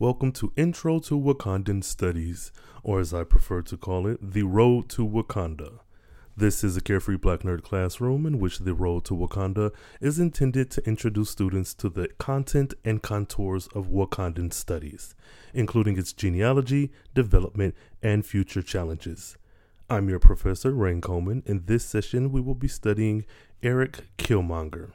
Welcome to Intro to Wakandan Studies, or as I prefer to call it, The Road to Wakanda. This is a carefree black nerd classroom in which the road to Wakanda is intended to introduce students to the content and contours of Wakandan studies, including its genealogy, development, and future challenges. I'm your professor, Rain Coleman. In this session, we will be studying Eric Killmonger.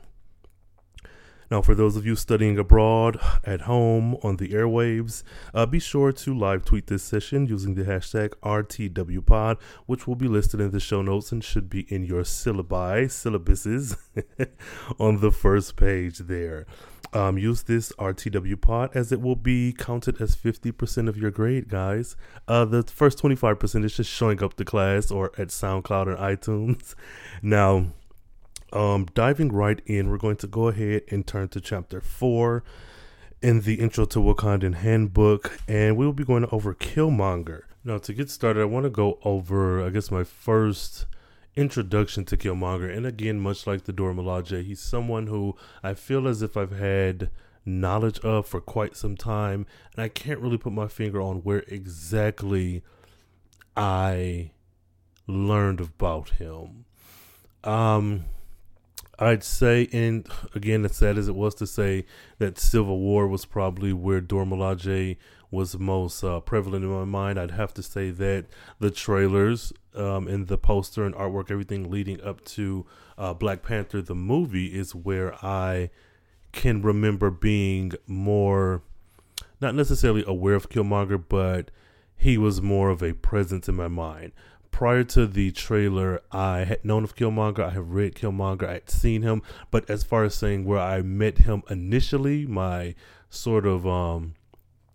Now, for those of you studying abroad, at home, on the airwaves, uh, be sure to live tweet this session using the hashtag RTWPod, which will be listed in the show notes and should be in your syllabi, syllabuses, on the first page there. Um, use this RTWPod as it will be counted as 50% of your grade, guys. Uh, the first 25% is just showing up to class or at SoundCloud or iTunes. Now, um, diving right in, we're going to go ahead and turn to chapter four in the Intro to Wakandan Handbook, and we will be going over Killmonger. Now, to get started, I want to go over, I guess, my first introduction to Killmonger. And again, much like the Dora Milaje, he's someone who I feel as if I've had knowledge of for quite some time, and I can't really put my finger on where exactly I learned about him. Um, I'd say, and again, as sad as it was to say that Civil War was probably where Dora Milaje was most uh, prevalent in my mind, I'd have to say that the trailers um, and the poster and artwork, everything leading up to uh, Black Panther, the movie, is where I can remember being more, not necessarily aware of Killmonger, but he was more of a presence in my mind prior to the trailer, I had known of Killmonger. I have read Killmonger. I had seen him, but as far as saying where I met him initially, my sort of um,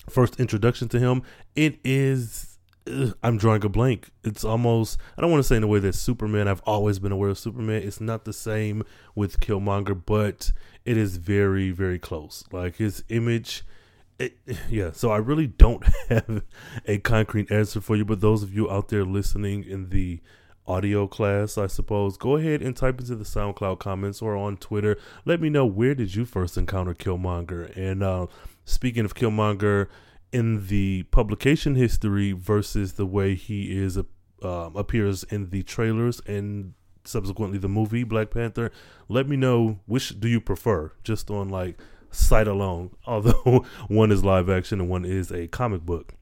first introduction to him, it is. Ugh, I'm drawing a blank. It's almost. I don't want to say in a way that Superman. I've always been aware of Superman. It's not the same with Killmonger, but it is very, very close. Like his image it, yeah, so I really don't have a concrete answer for you, but those of you out there listening in the audio class, I suppose, go ahead and type into the SoundCloud comments or on Twitter. Let me know where did you first encounter Killmonger. And uh, speaking of Killmonger, in the publication history versus the way he is uh, appears in the trailers and subsequently the movie Black Panther, let me know which do you prefer, just on like sight alone, although one is live action and one is a comic book.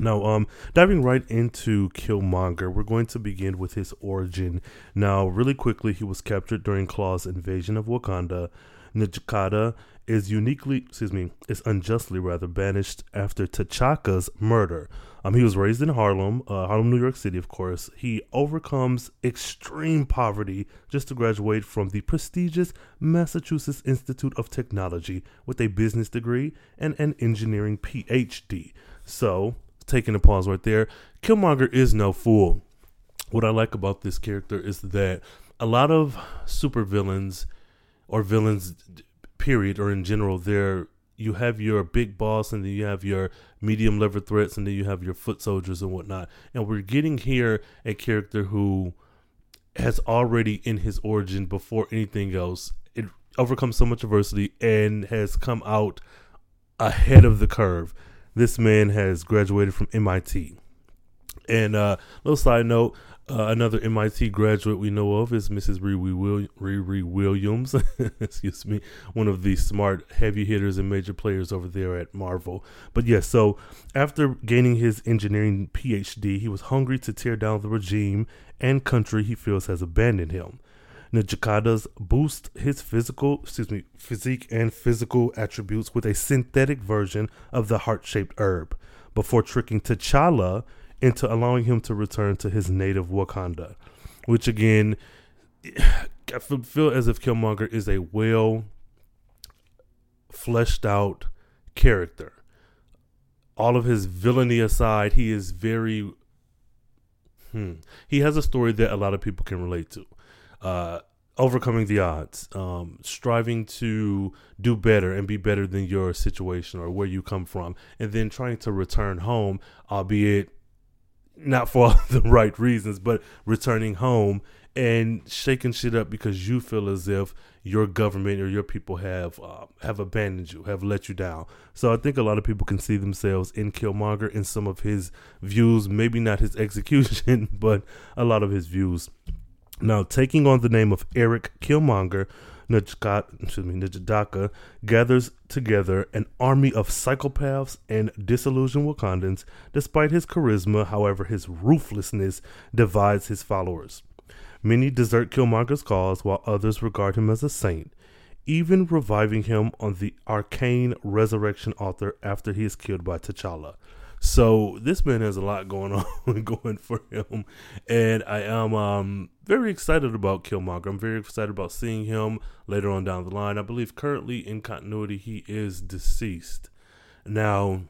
Now, um, diving right into Killmonger, we're going to begin with his origin. Now, really quickly, he was captured during Klaue's invasion of Wakanda. N'Jadaka is uniquely, excuse me, is unjustly rather banished after T'Chaka's murder. Um, he was raised in Harlem, uh, Harlem, New York City, of course. He overcomes extreme poverty just to graduate from the prestigious Massachusetts Institute of Technology with a business degree and an engineering PhD. So, taking a pause right there, Killmonger is no fool. What I like about this character is that a lot of supervillains or villains, period, or in general, they're you have your big boss and then you have your medium level threats and then you have your foot soldiers and whatnot. And we're getting here a character who has already in his origin before anything else it overcomes so much adversity and has come out ahead of the curve. This man has graduated from MIT. And uh little side note, uh, another MIT graduate we know of is Mrs. Riri, Williams. Excuse me, one of the smart heavy hitters and major players over there at Marvel. But yes, yeah, so after gaining his engineering PhD, he was hungry to tear down the regime and country he feels has abandoned him. N'Jadaka's boost his physical, excuse me, physique and physical attributes with a synthetic version of the heart-shaped herb before tricking T'Challa into allowing him to return to his native Wakanda, which again, I feel as if Killmonger is a well fleshed out character. All of his villainy aside, he is very. Hmm, he has a story that a lot of people can relate to. Uh, overcoming the odds, um, striving to do better and be better than your situation or where you come from, and then trying to return home, albeit not for the right reasons, but returning home and shaking shit up because you feel as if your government or your people have uh, have abandoned you, have let you down. So I think a lot of people can see themselves in Killmonger in some of his views, maybe not his execution, but a lot of his views. Now, taking on the name of Eric Killmonger, Njadaka gathers together an army of psychopaths and disillusioned Wakandans. Despite his charisma, however, his ruthlessness divides his followers. Many desert Killmonger's cause, while others regard him as a saint, even reviving him on the arcane resurrection altar after he is killed by T'Challa. So this man has a lot going on going for him, and I am um, very excited about Killmonger. I'm very excited about seeing him later on down the line. I believe currently in continuity he is deceased. Now,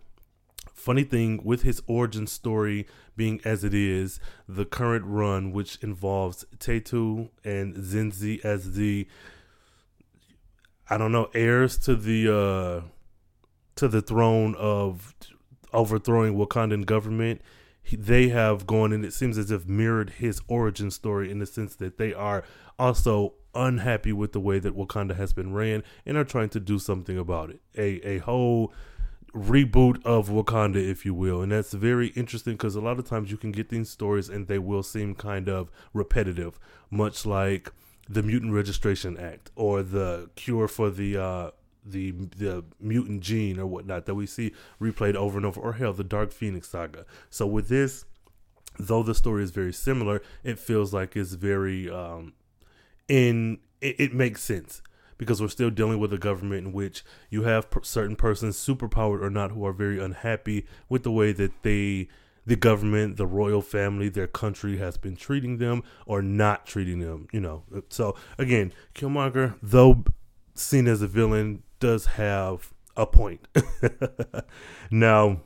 funny thing with his origin story being as it is, the current run which involves Tatu and Zenzi as the I don't know heirs to the uh to the throne of overthrowing Wakandan government, he, they have gone and it seems as if mirrored his origin story in the sense that they are also unhappy with the way that Wakanda has been ran and are trying to do something about it. A a whole reboot of Wakanda, if you will. And that's very interesting because a lot of times you can get these stories and they will seem kind of repetitive, much like the Mutant Registration Act or the cure for the uh, the the mutant gene or whatnot that we see replayed over and over, or hell, the Dark Phoenix saga. So with this, though the story is very similar, it feels like it's very um, in it, it makes sense because we're still dealing with a government in which you have per- certain persons, superpowered or not, who are very unhappy with the way that they, the government, the royal family, their country has been treating them or not treating them. You know, so again, Killmonger, though seen as a villain, does have a point. now,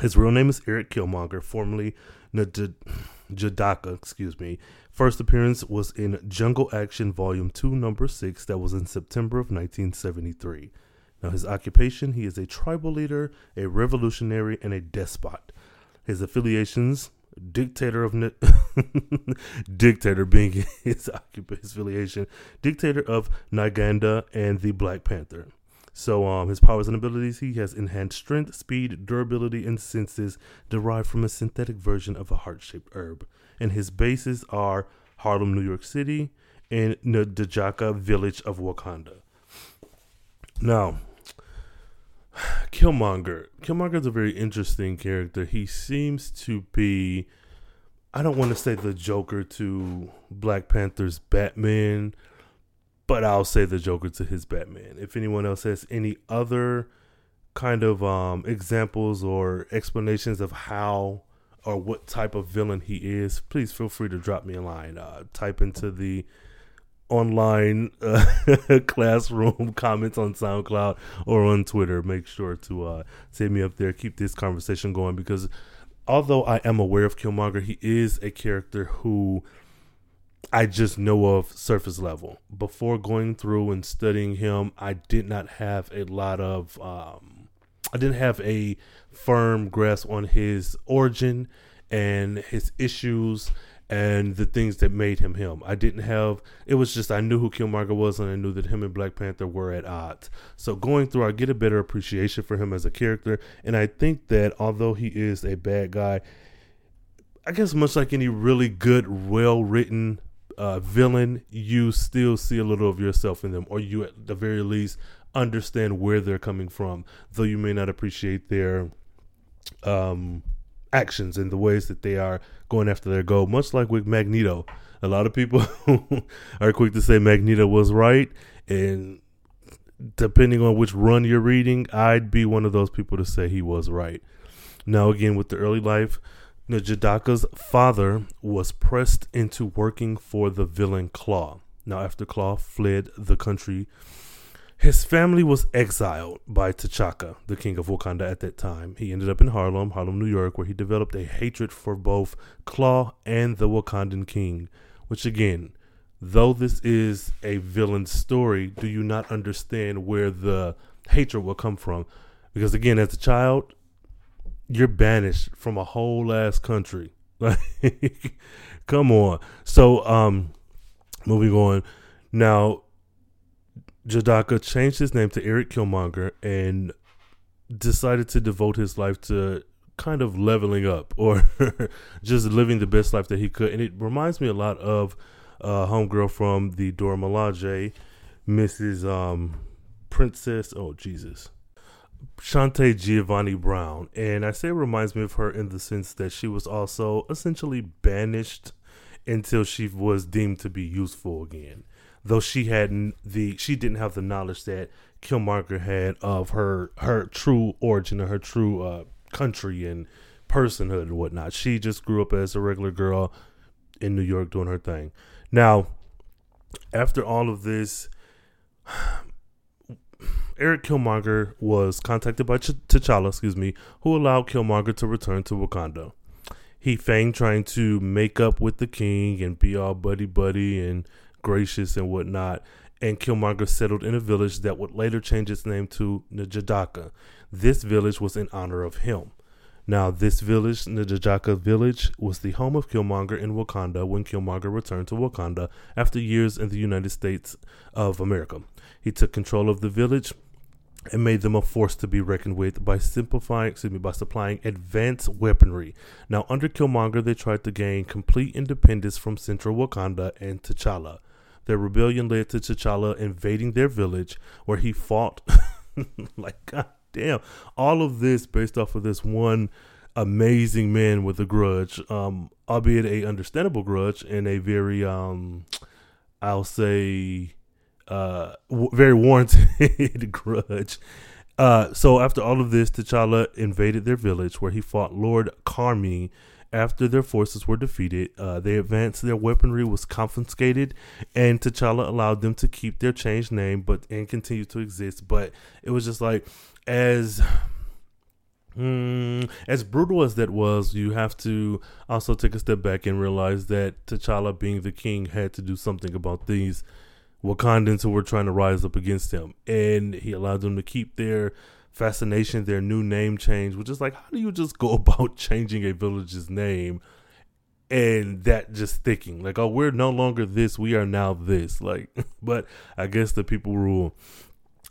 his real name is Eric Killmonger, formerly Njadaka, excuse me. First appearance was in Jungle Action Volume 2, Number 6, that was in September of 1973. Now, his occupation, he is a tribal leader, a revolutionary, and a despot. His affiliations, dictator of dictator being his occupation affiliation, dictator of Naganda and the Black Panther. So um, his powers and abilities, he has enhanced strength, speed, durability, and senses derived from a synthetic version of a heart-shaped herb. And his bases are Harlem, New York City, and the Ndajaka village of Wakanda. Now, Killmonger. Killmonger is a very interesting character. He seems to be, I don't want to say the Joker to Black Panther's Batman, but I'll say the Joker to his Batman. If anyone else has any other kind of um, examples or explanations of how or what type of villain he is, please feel free to drop me a line. Uh, type into the online uh, classroom comments on SoundCloud or on Twitter. Make sure to uh, save me up there. Keep this conversation going because although I am aware of Killmonger, he is a character who I just know of surface level. Before going through and studying him, I did not have a lot of. Um, I didn't have a firm grasp on his origin and his issues and the things that made him him. I didn't have it was just I knew who Killmonger was and I knew that him and Black Panther were at odds. So going through I get a better appreciation for him as a character and I think that although he is a bad guy, I guess much like any really good, well written uh, villain, you still see a little of yourself in them, or you at the very least understand where they're coming from, though you may not appreciate their um actions and the ways that they are going after their goal. Much like with Magneto, a lot of people are quick to say Magneto was right, and depending on which run you're reading, I'd be one of those people to say he was right. Now, again, with the early life, Njadaka's father was pressed into working for the villain Klaue. Now, after Klaue fled the country his family was exiled by T'Chaka, the king of Wakanda at that time. He ended up in Harlem, Harlem, New York, where he developed a hatred for both Klaue and the Wakandan king. Which, again, though this is a villain story, do you not understand where the hatred will come from? Because, again, as a child, you're banished from a whole ass country. Like, come on. So, um, moving on. Now, Jadaka changed his name to Eric Killmonger and decided to devote his life to kind of leveling up or just living the best life that he could. And it reminds me a lot of uh, homegirl from the Dora Milaje, Mrs. Um, Princess. Oh Jesus, Chanté Giovanni Brown, and I say it reminds me of her in the sense that she was also essentially banished until she was deemed to be useful again. Though she hadn't the she didn't have the knowledge that Killmonger had of her her true origin or her true uh, country and personhood and whatnot. She just grew up as a regular girl in New York doing her thing. Now, after all of this, Eric Killmonger was contacted by Ch- T'Challa, excuse me, who allowed Killmonger to return to Wakanda. He feigned trying to make up with the king and be all buddy buddy and gracious and whatnot. And Killmonger settled in a village that would later change its name to Njadaka. This village was in honor of him. Now, this village, Njajaka Village, was the home of Killmonger in Wakanda when Killmonger returned to Wakanda after years in the United States of America. He took control of the village and made them a force to be reckoned with by simplifying, excuse me, by supplying advanced weaponry. Now, under Killmonger, they tried to gain complete independence from Central Wakanda and T'Challa. Their rebellion led to T'Challa invading their village, where he fought. like, god damn, all of this based off of this one amazing man with a grudge, um, albeit a understandable grudge and a very, um, I'll say, uh, w- very warranted grudge. Uh, so after all of this, T'Challa invaded their village where he fought Lord Karmi. After their forces were defeated, uh, they advanced. Their weaponry was confiscated, and T'Challa allowed them to keep their changed name, but and continue to exist. But it was just like as Mm, as brutal as that was, you have to also take a step back and realize that T'Challa, being the king, had to do something about these Wakandans who were trying to rise up against him. And he allowed them to keep their fascination, their new name change, which is like, how do you just go about changing a village's name and that just sticking? Like, oh, we're no longer this, we are now this. Like, but I guess the people rule.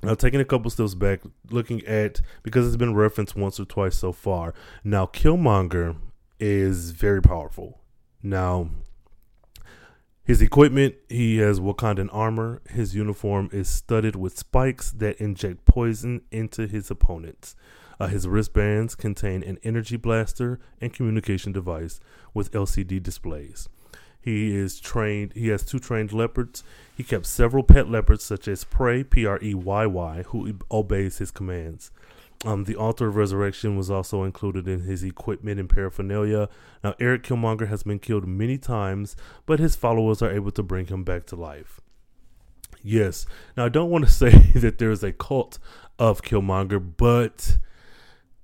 Now, taking a couple steps back, looking at because it's been referenced once or twice so far. Now, Killmonger is very powerful. Now, his equipment, he has Wakandan armor. His uniform is studded with spikes that inject poison into his opponents. Uh, his wristbands contain an energy blaster and communication device with LCD displays. He is trained. He has two trained leopards. He kept several pet leopards, such as Preyy, P R E Y Y, who obeys his commands. Um, the altar of resurrection was also included in his equipment and paraphernalia. Now, Eric Killmonger has been killed many times, but his followers are able to bring him back to life. Yes. Now, I don't want to say that there is a cult of Killmonger, but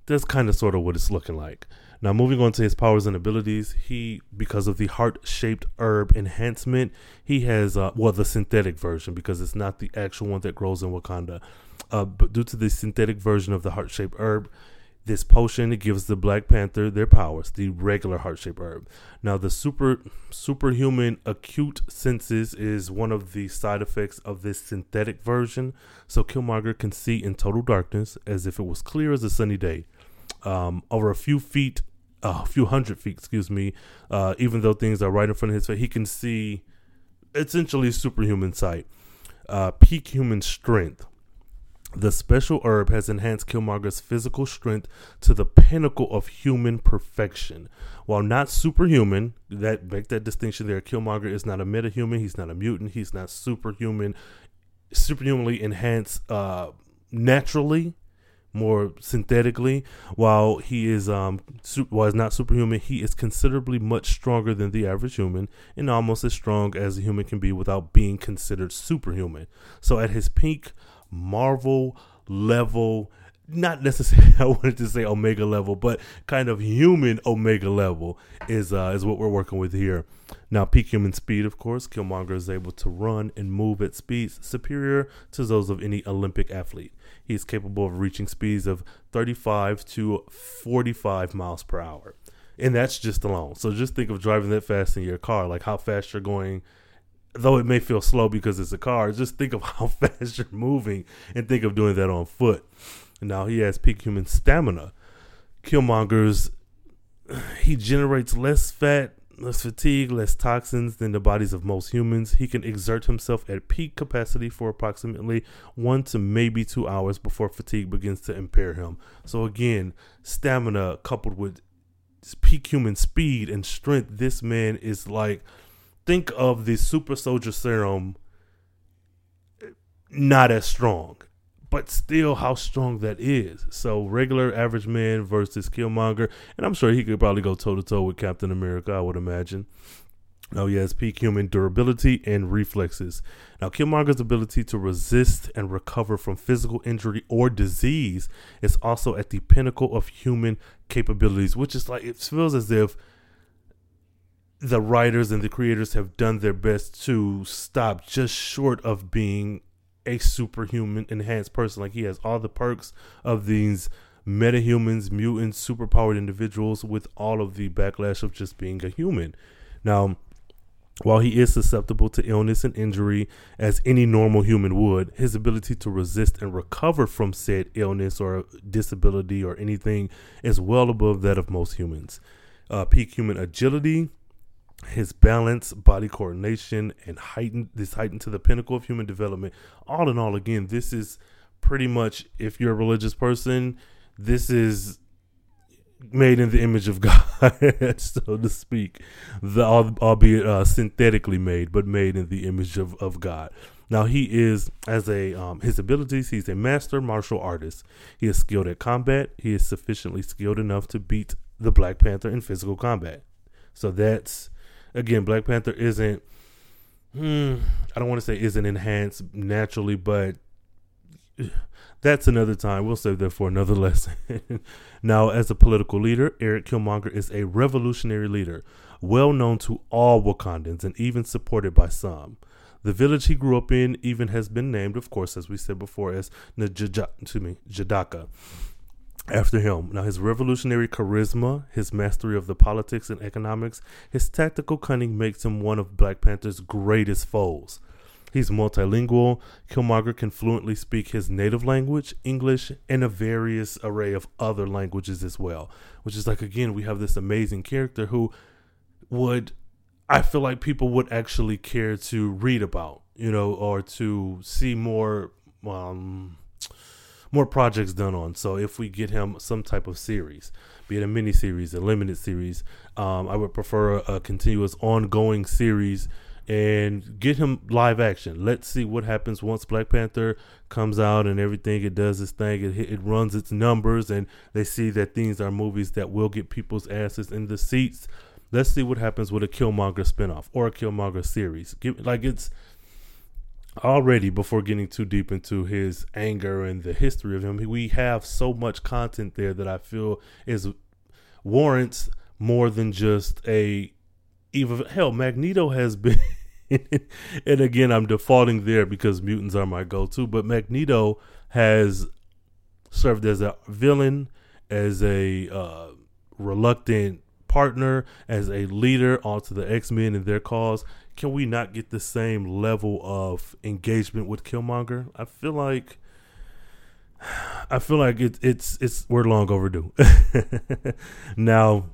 that's kind of sort of what it's looking like. Now, moving on to his powers and abilities, he, because of the heart shaped herb enhancement, he has, uh, well, the synthetic version, because it's not the actual one that grows in Wakanda. Uh, due to the synthetic version of the heart shaped herb, this potion gives the Black Panther their powers, the regular heart shaped herb. Now, the super superhuman acute senses is one of the side effects of this synthetic version. So Killmonger can see in total darkness as if it was clear as a sunny day. Um, over a few feet, uh, a few hundred feet, excuse me, uh, even though things are right in front of his face, he can see essentially superhuman sight. Uh, peak human strength. The special herb has enhanced Killmonger's physical strength to the pinnacle of human perfection. While not superhuman, that make that distinction there. Killmonger is not a metahuman. He's not a mutant. He's not superhuman, superhumanly enhanced uh, naturally, more synthetically. While he is um, su- while he's not superhuman, he is considerably much stronger than the average human, and almost as strong as a human can be without being considered superhuman. So at his peak Marvel level, not necessarily I wanted to say Omega level, but kind of human Omega level is uh, is what we're working with here. Now, peak human speed, of course, Killmonger is able to run and move at speeds superior to those of any Olympic athlete. He is capable of reaching speeds of 35 to 45 miles per hour. And that's just alone. So just think of driving that fast in your car, like how fast you're going though it may feel slow because it's a car, just think of how fast you're moving and think of doing that on foot. Now he has peak human stamina. Killmonger's he generates less fat, less fatigue, less toxins than the bodies of most humans. He can exert himself at peak capacity for approximately one to maybe two hours before fatigue begins to impair him. So again, stamina coupled with peak human speed and strength, this man is like think of the super soldier serum not as strong but still how strong that is. So regular average man versus Killmonger, and I'm sure he could probably go toe to toe with Captain America. I would imagine. Oh, he has peak human durability and reflexes. Now, Killmonger's ability to resist and recover from physical injury or disease is also at the pinnacle of human capabilities, which is like it feels as if the writers and the creators have done their best to stop just short of being a superhuman enhanced person. Like he has all the perks of these metahumans, mutants, superpowered individuals with all of the backlash of just being a human. Now, while he is susceptible to illness and injury as any normal human would, his ability to resist and recover from said illness or disability or anything is well above that of most humans. Uh, peak human agility, his balance, body coordination, and heightened this heightened to the pinnacle of human development. All in all, again, this is pretty much if you're a religious person, this is made in the image of God, so to speak. The albeit uh, synthetically made, but made in the image of, of God. Now he is as a um, his abilities. He's a master martial artist. He is skilled at combat. He is sufficiently skilled enough to beat the Black Panther in physical combat. So that's again, Black Panther isn't. Hmm, I don't want to say isn't enhanced naturally, but that's another time. We'll save that for another lesson. now, as a political leader, Eric Killmonger is a revolutionary leader, well known to all Wakandans and even supported by some. The village he grew up in even has been named, of course, as we said before, as Njadaka after him. Now, his revolutionary charisma, his mastery of the politics and economics, his tactical cunning makes him one of Black Panther's greatest foes. He's multilingual. Killmonger can fluently speak his native language, English, and a various array of other languages as well. Which is like, again, we have this amazing character who would, I feel like people would actually care to read about, you know, or to see more. Um, more projects done on. So if we get him some type of series, be it a mini series, a limited series, um, I would prefer a, a, continuous ongoing series and get him live action. Let's see what happens once Black Panther comes out and everything. It does its thing. It, it runs its numbers, and they see that these are movies that will get people's asses in the seats. Let's see what happens with a Killmonger spinoff or a Killmonger series. Give, like it's already before getting too deep into his anger and the history of him we have so much content there that i feel is warrants more than just a even hell magneto has been and again i'm defaulting there because mutants are my go-to but magneto has served as a villain as a uh, reluctant partner as a leader onto the x-men and their cause can we not get the same level of engagement with Killmonger? I feel like I feel like it, it's it's we're long overdue. now,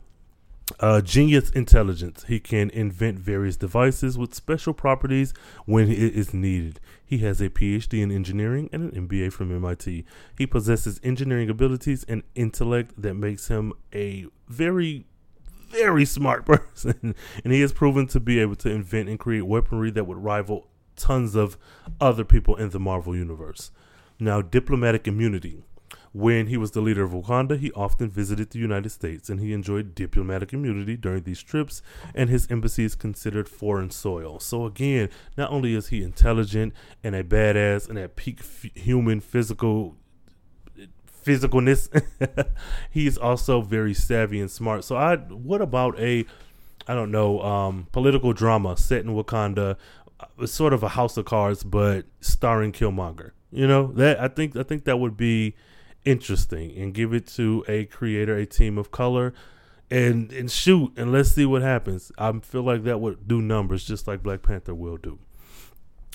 uh, genius intelligence. He can invent various devices with special properties when it is needed. He has a PhD in engineering and an MBA from MIT. He possesses engineering abilities and intellect that makes him a very very smart person, and he has proven to be able to invent and create weaponry that would rival tons of other people in the Marvel universe. Now, diplomatic immunity. When he was the leader of Wakanda, he often visited the United States and he enjoyed diplomatic immunity during these trips, and his embassy is considered foreign soil. So, again, not only is he intelligent and a badass and at peak f- human physical physicalness. He's also very savvy and smart. So I what about a I don't know, um, political drama set in Wakanda, uh, sort of a House of Cards, but starring Killmonger. You know that I think I think that would be interesting and give it to a creator, a team of color, and and shoot and let's see what happens. I feel like that would do numbers just like Black Panther will do.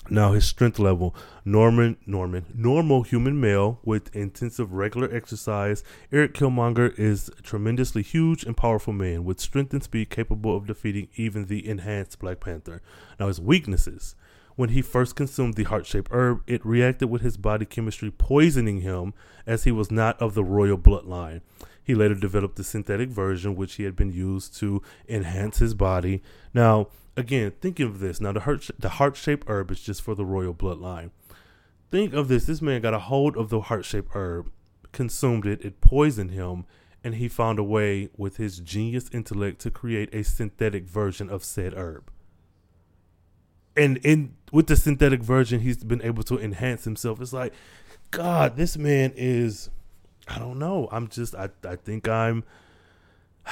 Now his strength level, Norman Norman, normal human male with intensive regular exercise. Eric Killmonger is a tremendously huge and powerful man with strength and speed capable of defeating even the enhanced Black Panther. Now his weaknesses. When he first consumed the heart-shaped herb, it reacted with his body chemistry poisoning him as he was not of the royal bloodline. He later developed the synthetic version which he had been used to enhance his body. Now, again, think of this. Now, the heart the heart shaped herb is just for the royal bloodline. Think of this. This man got a hold of the heart shaped herb, consumed it, it poisoned him, and he found a way with his genius intellect to create a synthetic version of said herb. And in with the synthetic version, he's been able to enhance himself. It's like, God, this man is I don't know. I'm just I I think I'm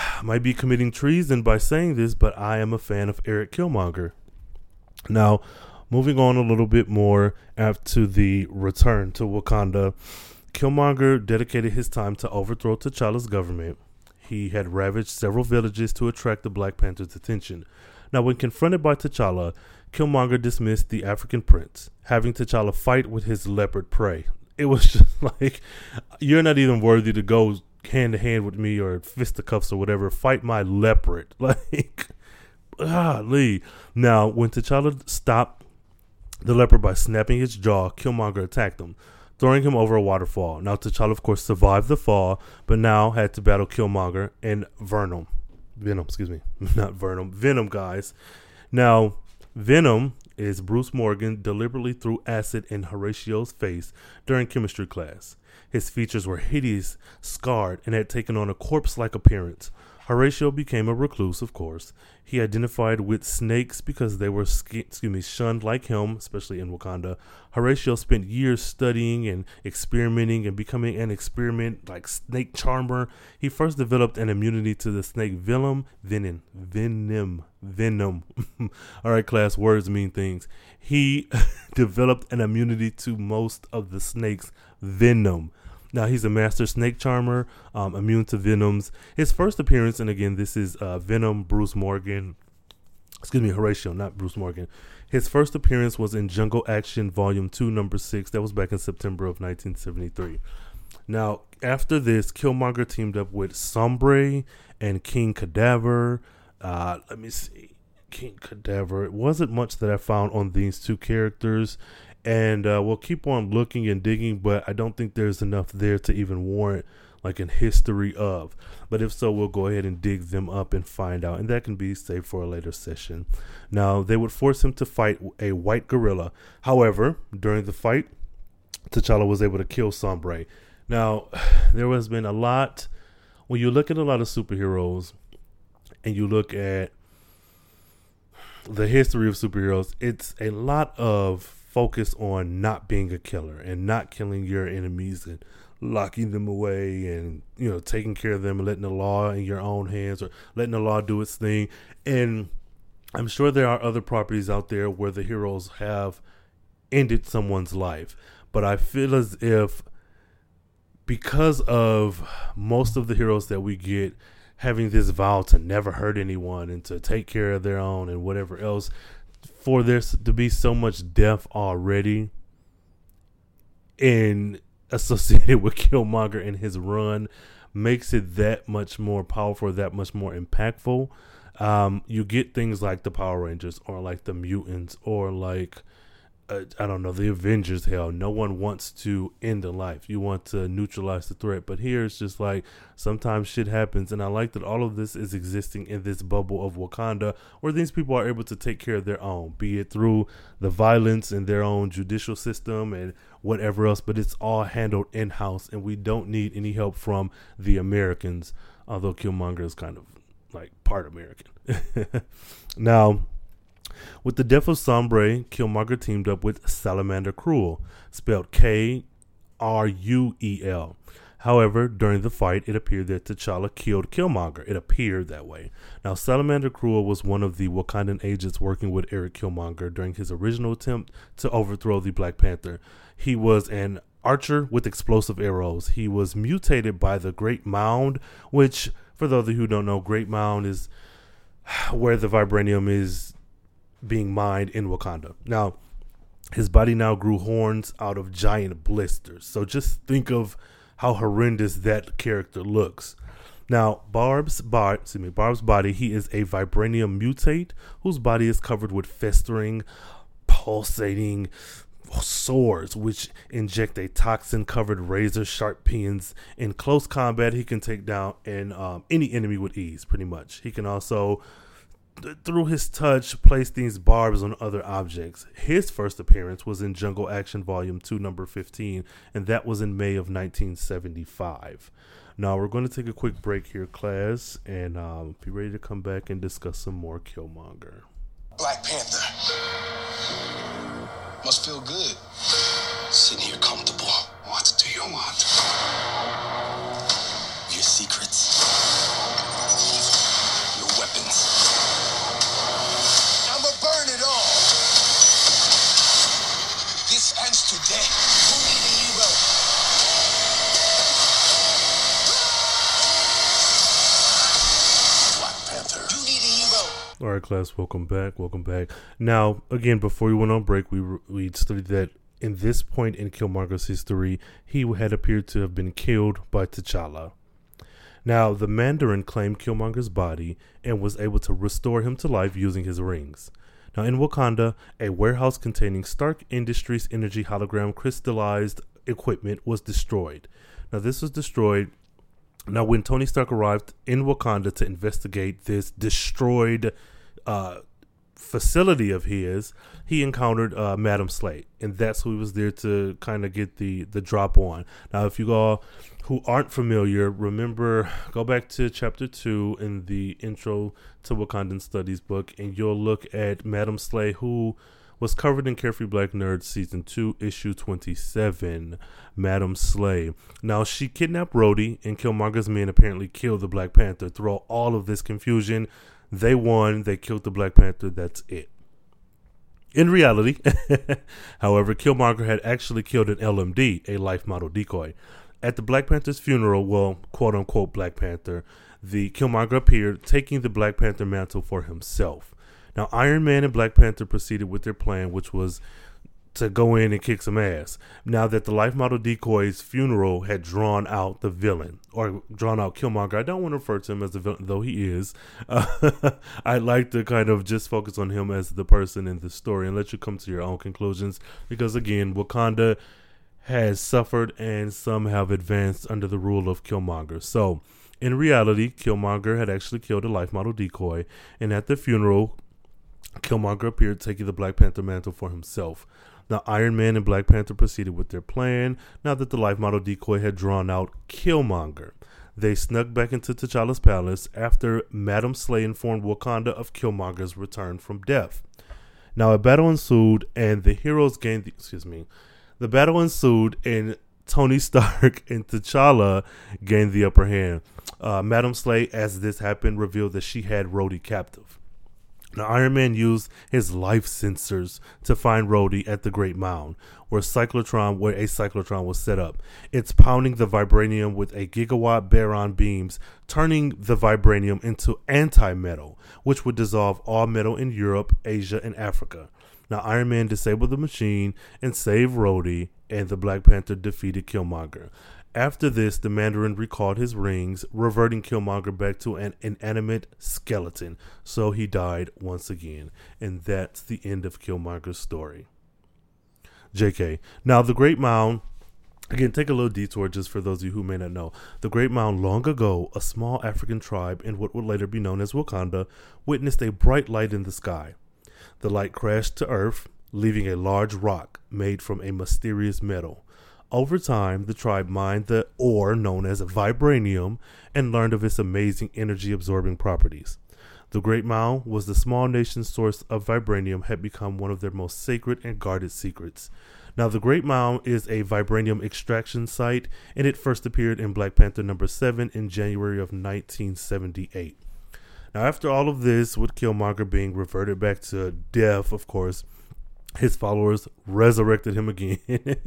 might be committing treason by saying this, but I am a fan of Eric Killmonger. Now, moving on a little bit more after the return to Wakanda, Killmonger dedicated his time to overthrow T'Challa's government. He had ravaged several villages to attract the Black Panther's attention. Now, when confronted by T'Challa, Killmonger dismissed the African prince, having T'Challa fight with his leopard Preyy. It was just like, you're not even worthy to go hand to hand with me or fisticuffs or whatever. Fight my leopard. Like, Lee. Now, when T'Challa stopped the leopard by snapping his jaw, Killmonger attacked him, throwing him over a waterfall. Now, T'Challa, of course, survived the fall, but now had to battle Killmonger and Venom. Venom, excuse me. Not Venom. Venom, guys. Now, Venom is Bruce Morgan deliberately threw acid in Horatio's face during chemistry class. His features were hideous, scarred, and had taken on a corpse like appearance. Horatio became a recluse, of course. He identified with snakes because they were, excuse me, shunned like him, especially in Wakanda. Horatio spent years studying and experimenting and becoming an experiment like snake charmer. He first developed an immunity to the snake venom, venom, venom, venom. All right, class, words mean things. He developed an immunity to most of the snake's venom. Now he's a master snake charmer, um, immune to venoms. His first appearance, and again, this is uh, Venom Bruce Morgan. Excuse me, Horatio, not Bruce Morgan. His first appearance was in Jungle Action Volume 2, Number 6. That was back in September of 1973. Now, after this, Killmonger teamed up with Sombre and King Cadaver. Uh, let me see. King Cadaver. It wasn't much that I found on these two characters and uh, we'll keep on looking and digging, but I don't think there's enough there to even warrant like an history of. But if so, we'll go ahead and dig them up and find out, and that can be saved for a later session. Now, they would force him to fight a white gorilla. However, during the fight, T'Challa was able to kill Sombre. Now, there has been a lot when you look at a lot of superheroes and you look at the history of superheroes, it's a lot of focus on not being a killer and not killing your enemies and locking them away and you know taking care of them and letting the law in your own hands or letting the law do its thing. And i'm sure there are other properties out there where the heroes have ended someone's life but i feel as if because of most of the heroes that we get having this vow to never hurt anyone and to take care of their own and whatever else for there to be so much death already in associated with Killmonger and his run makes it that much more powerful, that much more impactful. Um, you get things like the Power Rangers or like the mutants or like uh, I don't know, the Avengers, hell, no one wants to end a life. You want to neutralize the threat. But here it's just like sometimes shit happens. And I like that all of this is existing in this bubble of Wakanda where these people are able to take care of their own, be it through the violence in their own judicial system and whatever else. But it's all handled in house. And we don't need any help from the Americans, although Killmonger is kind of like part American. now, with the death of Sombre, Killmonger teamed up with Salamander Cruel, spelled K R U E L. However, during the fight, it appeared that T'Challa killed Killmonger. It appeared that way. Now, Salamander Cruel was one of the Wakandan agents working with Eric Killmonger during his original attempt to overthrow the Black Panther. He was an archer with explosive arrows. He was mutated by the Great Mound, which, for those of you who don't know, Great Mound is where the vibranium is being mined in Wakanda. Now, his body now grew horns out of giant blisters. So just think of how horrendous that character looks. Now, Barb's body, excuse me, Barb's body, he is a vibranium mutate whose body is covered with festering, pulsating swords, which inject a toxin-covered razor-sharp pins. In close combat, he can take down um, any enemy with ease, pretty much. He can also through his touch, place these barbs on other objects. His first appearance was in Jungle Action Volume 2, number 15, and that was in May of 1975. Now, we're going to take a quick break here, class, and um, be ready to come back and discuss some more Killmonger. Black Panther. Must feel good. Sitting here comfortable. All right, class, welcome back. Welcome back. Now, again, before we went on break, we we studied that in this point in Killmonger's history, he had appeared to have been killed by T'Challa. Now, the Mandarin claimed Killmonger's body and was able to restore him to life using his rings. Now, in Wakanda, a warehouse containing Stark Industries energy hologram crystallized equipment was destroyed. Now, this was destroyed now, when Tony Stark arrived in Wakanda to investigate this destroyed uh, facility of his, he encountered uh, Madam Slay, and that's who he was there to kind of get the the drop on. Now, if you all who aren't familiar, remember go back to chapter two in the intro to Wakandan Studies book, and you'll look at Madam Slay, who was covered in Carefree Black Nerd Season 2, Issue 27, Madam Slay. Now, she kidnapped Rhodey, and Killmonger's men apparently killed the Black Panther. Through all of this confusion, they won, they killed the Black Panther, that's it. In reality, however, Killmonger had actually killed an LMD, a life model decoy. At the Black Panther's funeral, well, quote unquote Black Panther, the Killmonger appeared, taking the Black Panther mantle for himself. Now, Iron Man and Black Panther proceeded with their plan, which was to go in and kick some ass. Now that the life model decoy's funeral had drawn out the villain, or drawn out Killmonger, I don't want to refer to him as the villain, though he is. Uh, I'd like to kind of just focus on him as the person in the story and let you come to your own conclusions. Because again, Wakanda has suffered and some have advanced under the rule of Killmonger. So, in reality, Killmonger had actually killed a life model decoy, and at the funeral, Killmonger appeared taking the Black Panther mantle for himself. Now, Iron Man and Black Panther proceeded with their plan now that the life model decoy had drawn out Killmonger. They snuck back into T'Challa's palace after Madam Slay informed Wakanda of Killmonger's return from death. Now, a battle ensued, and the heroes gained the, excuse me, the battle ensued, and Tony Stark and T'Challa gained the upper hand. Uh, Madam Slay, as this happened, revealed that she had Rhodey captive. Now, Iron Man used his life sensors to find Rhodey at the Great Mound, where cyclotron, where a cyclotron was set up. It's pounding the vibranium with a gigawatt baron beams, turning the vibranium into anti-metal, which would dissolve all metal in Europe, Asia, and Africa. Now, Iron Man disabled the machine and saved Rhodey, and the Black Panther defeated Killmonger. After this, the Mandarin recalled his rings, reverting Killmonger back to an inanimate skeleton. So he died once again. And that's the end of Killmonger's story. JK. Now, the Great Mound. Again, take a little detour just for those of you who may not know. The Great Mound, long ago, a small African tribe in what would later be known as Wakanda, witnessed a bright light in the sky. The light crashed to Earth, leaving a large rock made from a mysterious metal. Over time, the tribe mined the ore known as vibranium and learned of its amazing energy absorbing properties. The Great Mound was the small nation's source of vibranium had become one of their most sacred and guarded secrets. Now, the Great Mound is a vibranium extraction site, and it first appeared in Black Panther number 7 in January of 1978. Now, after all of this, with Killmonger being reverted back to death, of course, his followers resurrected him again,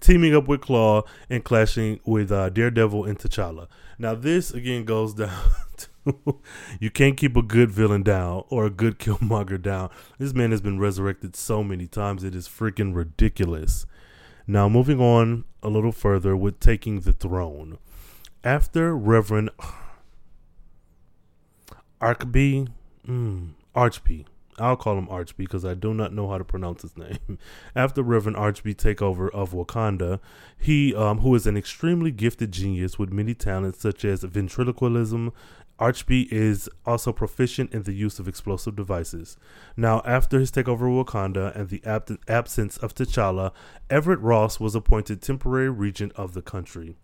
teaming up with Klaue and clashing with uh, Daredevil and T'Challa. Now, this again goes down. To, you can't keep a good villain down or a good Killmonger down. This man has been resurrected so many times, it is freaking ridiculous. Now, moving on a little further with taking the throne. After Reverend Arkby, mm, Archby, I'll call him Archby because I do not know how to pronounce his name. After Reverend Archby takeover of Wakanda, he, um, who is an extremely gifted genius with many talents such as ventriloquism, Archby is also proficient in the use of explosive devices. Now, after his takeover of Wakanda and the ab- absence of T'Challa, Everett Ross was appointed temporary regent of the country.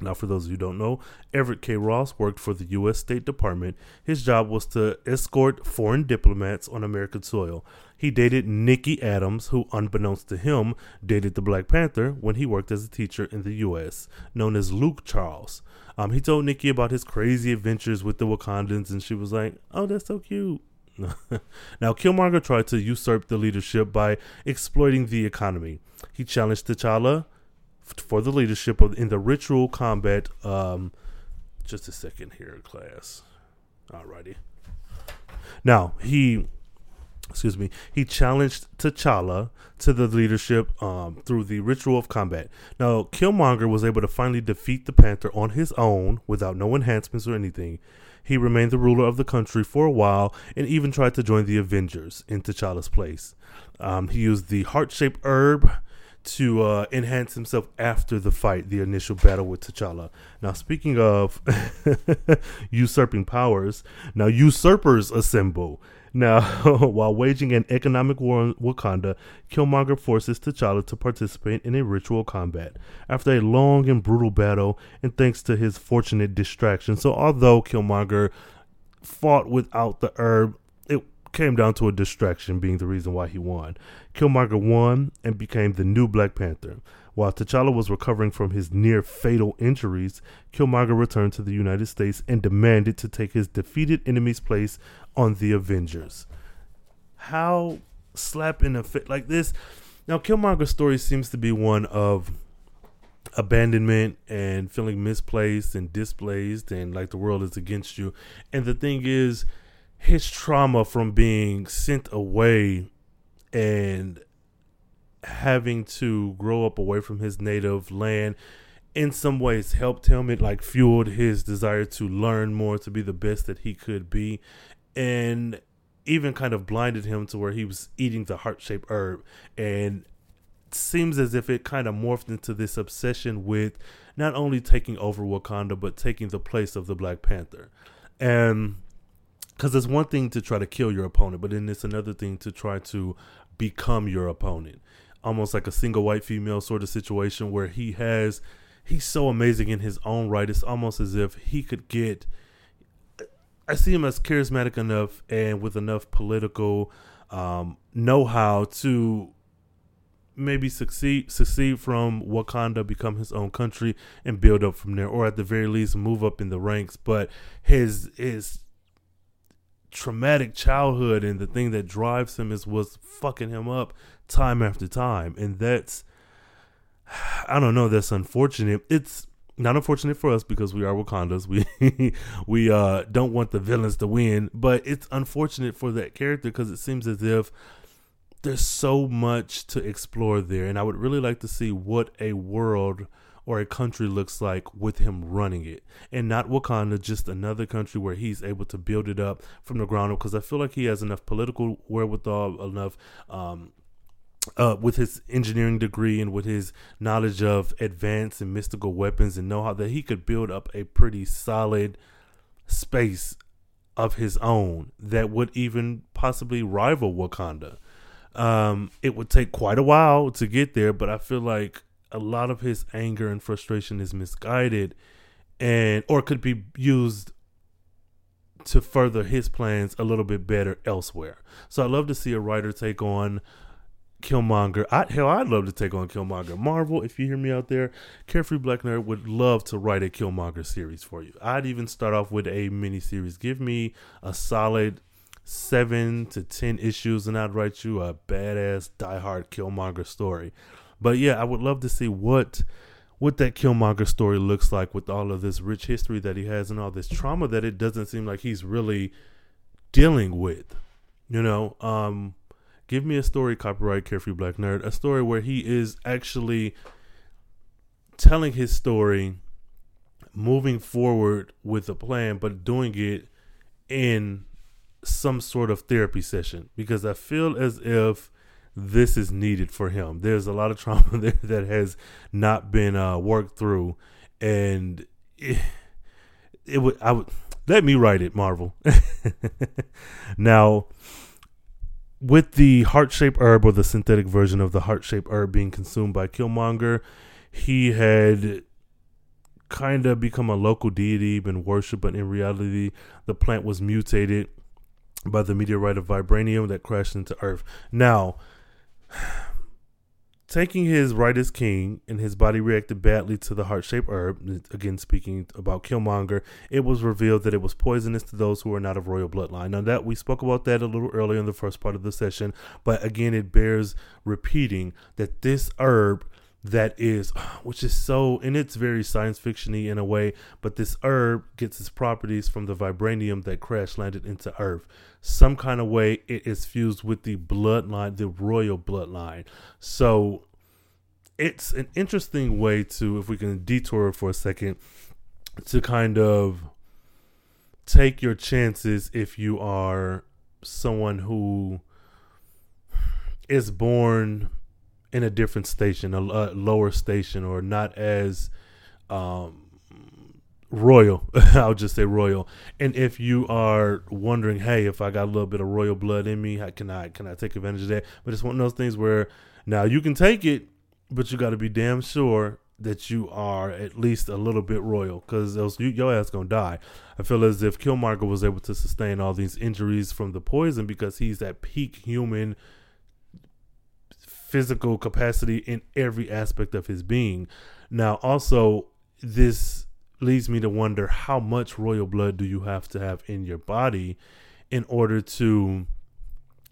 Now, for those of you who don't know, Everett K. Ross worked for the U.S. State Department. His job was to escort foreign diplomats on American soil. He dated Nikki Adams, who, unbeknownst to him, dated the Black Panther when he worked as a teacher in the U.S., known as Luke Charles. Um, he told Nikki about his crazy adventures with the Wakandans, and she was like, "Oh, that's so cute." now, Killmonger tried to usurp the leadership by exploiting the economy. He challenged T'Challa for the leadership of, in the ritual combat. Um, just a second here, class. Alrighty. Now he, excuse me, he challenged T'Challa to the leadership um, through the ritual of combat. Now Killmonger was able to finally defeat the Panther on his own without no enhancements or anything. He remained the ruler of the country for a while and even tried to join the Avengers in T'Challa's place. Um, he used the heart shaped herb to uh, enhance himself after the fight, the initial battle with T'Challa. Now, speaking of usurping powers, now usurpers assemble. Now, while waging an economic war on Wakanda, Killmonger forces T'Challa to participate in a ritual combat. After a long and brutal battle, and thanks to his fortunate distraction, so although Killmonger fought without the herb, came down to a distraction being the reason why he won. Killmonger won and became the new Black Panther. While T'Challa was recovering from his near fatal injuries, Killmonger returned to the United States and demanded to take his defeated enemy's place on the Avengers. How slap in a fit like this? Now, Killmonger's story seems to be one of abandonment and feeling misplaced and displaced and like the world is against you. And the thing is, his trauma from being sent away and having to grow up away from his native land in some ways helped him. It like fueled his desire to learn more to be the best that he could be and even kind of blinded him to where he was eating the heart-shaped herb. And seems as if it kind of morphed into this obsession with not only taking over Wakanda but taking the place of the Black Panther. And because it's one thing to try to kill your opponent, but then it's another thing to try to become your opponent. Almost like a single white female sort of situation where he has, he's so amazing in his own right. It's almost as if he could get. I see him as charismatic enough and with enough political um, know-how to maybe succeed succeed from Wakanda, become his own country, and build up from there, or at the very least move up in the ranks. But his his traumatic childhood and the thing that drives him is what's fucking him up time after time. And that's i don't know that's unfortunate. It's not unfortunate for us because we are wakandas. We we uh don't want the villains to win but it's unfortunate for that character because it seems as if there's so much to explore there. And i would really like to see what a world or a country looks like with him running it and not Wakanda, just another country where he's able to build it up from the ground up. Because I feel like he has enough political wherewithal, enough. Um, uh, with his engineering degree and with his knowledge of advanced and mystical weapons and know how that he could build up a pretty solid space of his own that would even possibly rival Wakanda. Um, it would take quite a while to get there, but I feel like a lot of his anger and frustration is misguided and or could be used to further his plans a little bit better elsewhere. So I'd love to see a writer take on Killmonger. I, hell, I'd love to take on Killmonger. Marvel, if you hear me out there, Carefree Black Nerd would love to write a Killmonger series for you. I'd even start off with a mini series. Give me a solid seven to ten issues, and I'd write you a badass, diehard Killmonger story. But yeah, I would love to see what what that Killmonger story looks like with all of this rich history that he has and all this trauma that it doesn't seem like he's really dealing with. You know, um, give me a story, copyright Carefree Black Nerd, a story where he is actually telling his story, moving forward with a plan, but doing it in some sort of therapy session because I feel as if this is needed for him. There's a lot of trauma there that has not been uh, worked through, and it, it would I would let me write it, Marvel. now, with the heart shaped herb or the synthetic version of the heart shaped herb being consumed by Killmonger, he had kind of become a local deity, been worshipped, but in reality, the plant was mutated by the meteorite of vibranium that crashed into Earth. Now, taking his right as king and his body reacted badly to the heart-shaped herb. Again speaking about killmonger it was revealed that it was poisonous to those who are not of royal bloodline. Now that we spoke about that a little earlier in the first part of the session but again it bears repeating that this herb that is which is so and it's very science fictiony in a way but this herb gets its properties from the vibranium that crash landed into earth. Some kind of way it is fused with the bloodline the royal bloodline. So it's an interesting way to if we can detour for a second to kind of take your chances if you are someone who is born in a different station, a, a lower station, or not as um, royal. I'll just say royal. And if you are wondering, hey, if I got a little bit of royal blood in me, how can I can I take advantage of that? But it's one of those things where now you can take it, but you got to be damn sure that you are at least a little bit royal, because else you, your ass gonna die. I feel as if Killmonger was able to sustain all these injuries from the poison because he's at peak human physical capacity in every aspect of his being. Now, also, this leads me to wonder how much royal blood do you have to have in your body in order to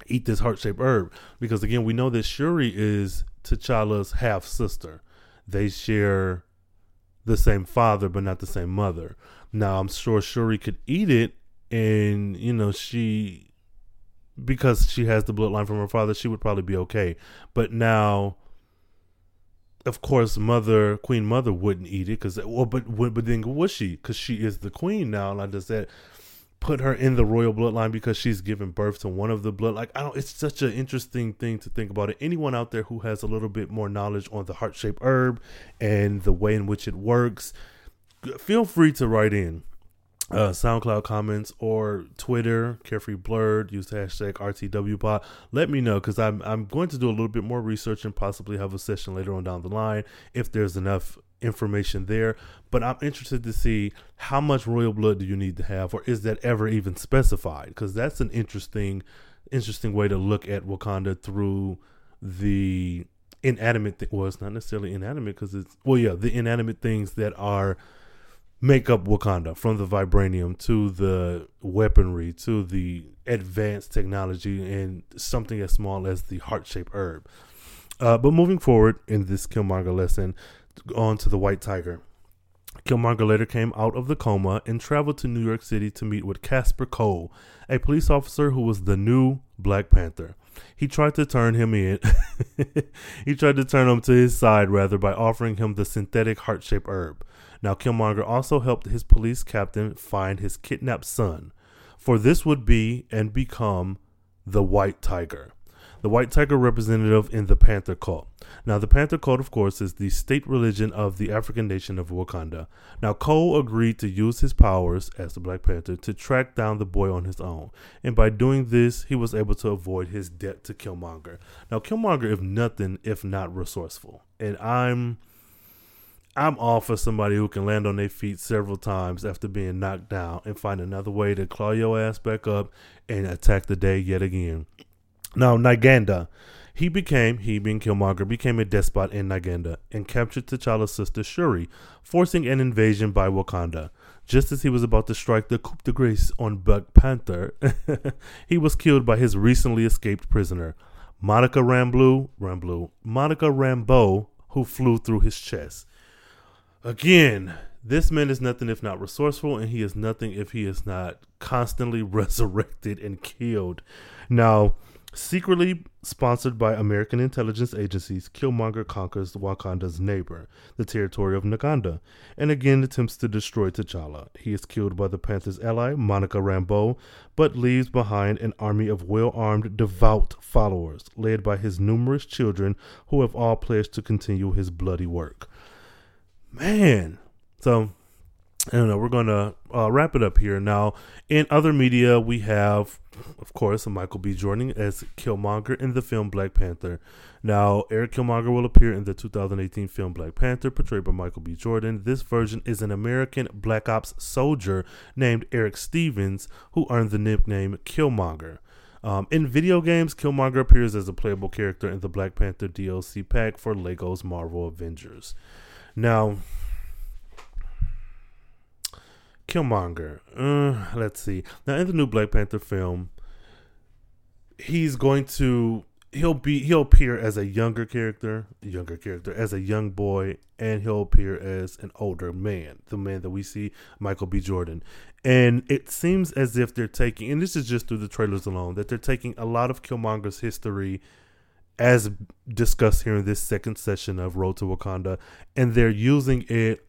eat this heart shaped herb? Because again, we know that Shuri is T'Challa's half sister. They share the same father, but not the same mother. Now, I'm sure Shuri could eat it, and you know, she because she has the bloodline from her father, she would probably be okay. But now, of course, mother Queen Mother wouldn't eat it because well, but but then would she? Because she is the queen now. Like does said put her in the royal bloodline because she's given birth to one of the blood? Like I don't. It's such an interesting thing to think about. It. Anyone out there who has a little bit more knowledge on the heart shaped herb and the way in which it works, feel free to write in uh, SoundCloud comments or Twitter, Carefree Blerd, use hashtag RTWPod. Let me know because I'm I'm going to do a little bit more research and possibly have a session later on down the line if there's enough information there. But I'm interested to see how much royal blood do you need to have, or is that ever even specified? Because that's an interesting interesting way to look at Wakanda through the inanimate. Th- well, it's not necessarily inanimate because it's well, yeah, the inanimate things that are make up Wakanda from the vibranium to the weaponry to the advanced technology and something as small as the heart shaped herb. Uh, but moving forward in this Killmonger lesson, on to the White Tiger. Killmonger later came out of the coma and traveled to New York City to meet with Casper Cole, a police officer who was the new Black Panther. He tried to turn him in. he tried to turn him to his side, rather, by offering him the synthetic heart shaped herb. Now, Killmonger also helped his police captain find his kidnapped son, for this would be and become the White Tiger. The White Tiger representative in the Panther cult. Now, the Panther cult, of course, is the state religion of the African nation of Wakanda. Now, Cole agreed to use his powers as the Black Panther to track down the boy on his own. And by doing this, he was able to avoid his debt to Killmonger. Now, Killmonger, if nothing, if not resourceful. And I'm I'm all for somebody who can land on their feet several times after being knocked down and find another way to claw your ass back up and attack the day yet again. Now, Niganda, he became, he being Killmonger, became a despot in Niganda and captured T'Challa's sister Shuri, forcing an invasion by Wakanda. Just as he was about to strike the coup de grace on Black Panther, he was killed by his recently escaped prisoner, Monica Rambeau, Rambeau, Monica Rambeau, who flew through his chest. Again, this man is nothing if not resourceful, and he is nothing if he is not constantly resurrected and killed. Now, secretly sponsored by American intelligence agencies, Killmonger conquers Wakanda's neighbor, the territory of Niganda, and again attempts to destroy T'Challa. He is killed by the Panther's ally, Monica Rambeau, but leaves behind an army of well armed, devout followers, led by his numerous children who have all pledged to continue his bloody work. Man, so I don't know. We're going to uh, wrap it up here. Now, in other media, we have, of course, Michael B. Jordan as Killmonger in the film Black Panther. Now, Erik Killmonger will appear in the 2018 film Black Panther, portrayed by Michael B. Jordan. This version is an American Black Ops soldier named Erik Stevens, who earned the nickname Killmonger. Um, in video games, Killmonger appears as a playable character in the Black Panther DLC pack for LEGO's Marvel Avengers. Now, Killmonger. Uh, let's see. Now in the new Black Panther film, he's going to he'll be he'll appear as a younger character, younger character as a young boy, and he'll appear as an older man, the man that we see Michael B. Jordan. And it seems as if they're taking, and this is just through the trailers alone, that they're taking a lot of Killmonger's history as discussed here in this second session of Road to Wakanda, and they're using it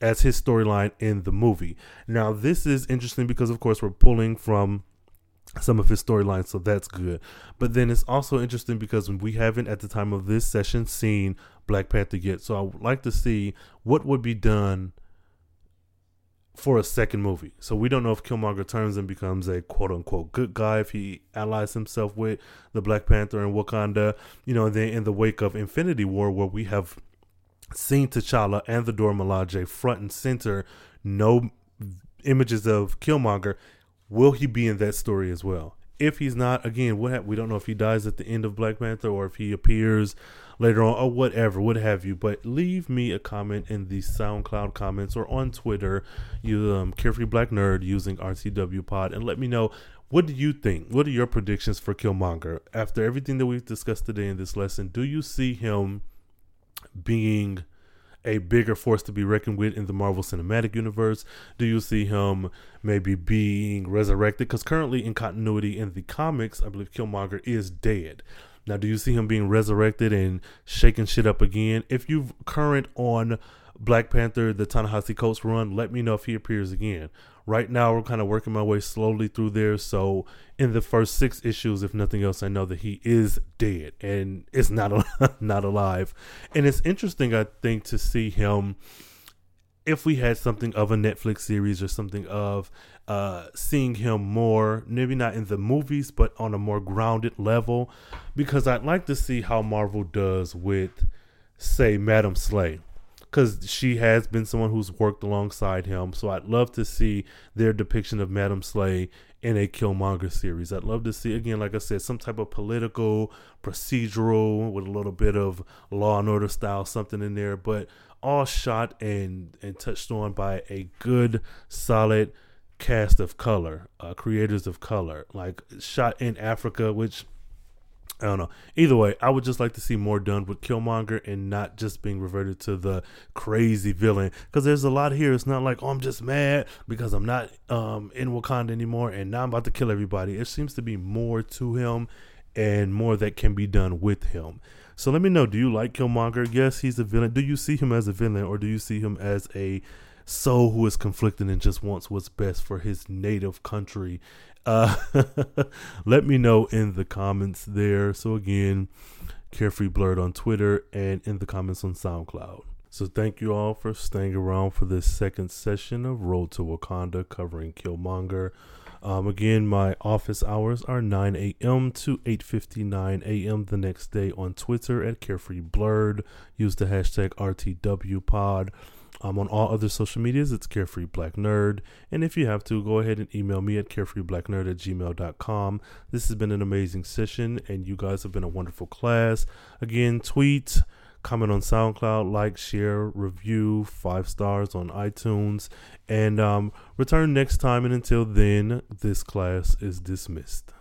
as his storyline in the movie. Now, this is interesting because, of course, we're pulling from some of his storylines, so that's good. But then it's also interesting because we haven't, at the time of this session, seen Black Panther yet. So I would like to see what would be done for a second movie. So we don't know if Killmonger turns and becomes a quote unquote good guy, if he allies himself with the Black Panther and Wakanda, you know, and then in the wake of Infinity War, where we have seen T'Challa and the Dora Milaje front and center, no images of Killmonger. Will he be in that story as well? If he's not, again, what ha- we don't know if he dies at the end of Black Panther or if he appears later on or whatever, what have you. But leave me a comment in the SoundCloud comments or on Twitter, you um, Carefree Black Nerd using RTW Pod, and let me know what do you think? What are your predictions for Killmonger after everything that we've discussed today in this lesson? Do you see him? being a bigger force to be reckoned with in the Marvel Cinematic Universe? Do you see him maybe being resurrected? Because currently, in continuity in the comics, I believe Killmonger is dead. Now, do you see him being resurrected and shaking shit up again? If you current on Black Panther, the Ta-Nehisi Coates run, let me know if he appears again. Right now, we're kind of working my way slowly through there. So, in the first six issues, if nothing else, I know that he is dead and it's not not alive. And it's interesting, I think, to see him. If we had something of a Netflix series or something of uh, seeing him more, maybe not in the movies, but on a more grounded level, because I'd like to see how Marvel does with, say, Madam Slay because she has been someone who's worked alongside him. So I'd love to see their depiction of Madam Slay in a Killmonger series. I'd love to see again, like I said, some type of political, procedural with a little bit of Law and Order style something in there, but all shot and and touched on by a good, solid cast of color, uh, creators of color, like shot in Africa, which I don't know. Either way, I would just like to see more done with Killmonger and not just being reverted to the crazy villain. Because there's a lot here. It's not like, oh, I'm just mad because I'm not um, in Wakanda anymore and now I'm about to kill everybody. It seems to be more to him and more that can be done with him. So let me know do you like Killmonger? Yes, he's a villain. Do you see him as a villain or do you see him as a soul who is conflicted and just wants what's best for his native country uh, let me know in the comments there. So again, Carefree Blerd on Twitter and in the comments on SoundCloud. So thank you all for staying around for this second session of Road to Wakanda covering Killmonger. Um, again, my office hours are 9 a.m. to 8:59 a.m. the next day on Twitter at Carefree Blerd. Use the hashtag RTWPod. Um, on all other social medias, it's Carefree Black Nerd. And if you have to, go ahead and email me at carefreeblacknerd at gmail.com. This has been an amazing session, and you guys have been a wonderful class. Again, tweet, comment on SoundCloud, like, share, review, five stars on iTunes, and um, return next time. And until then, this class is dismissed.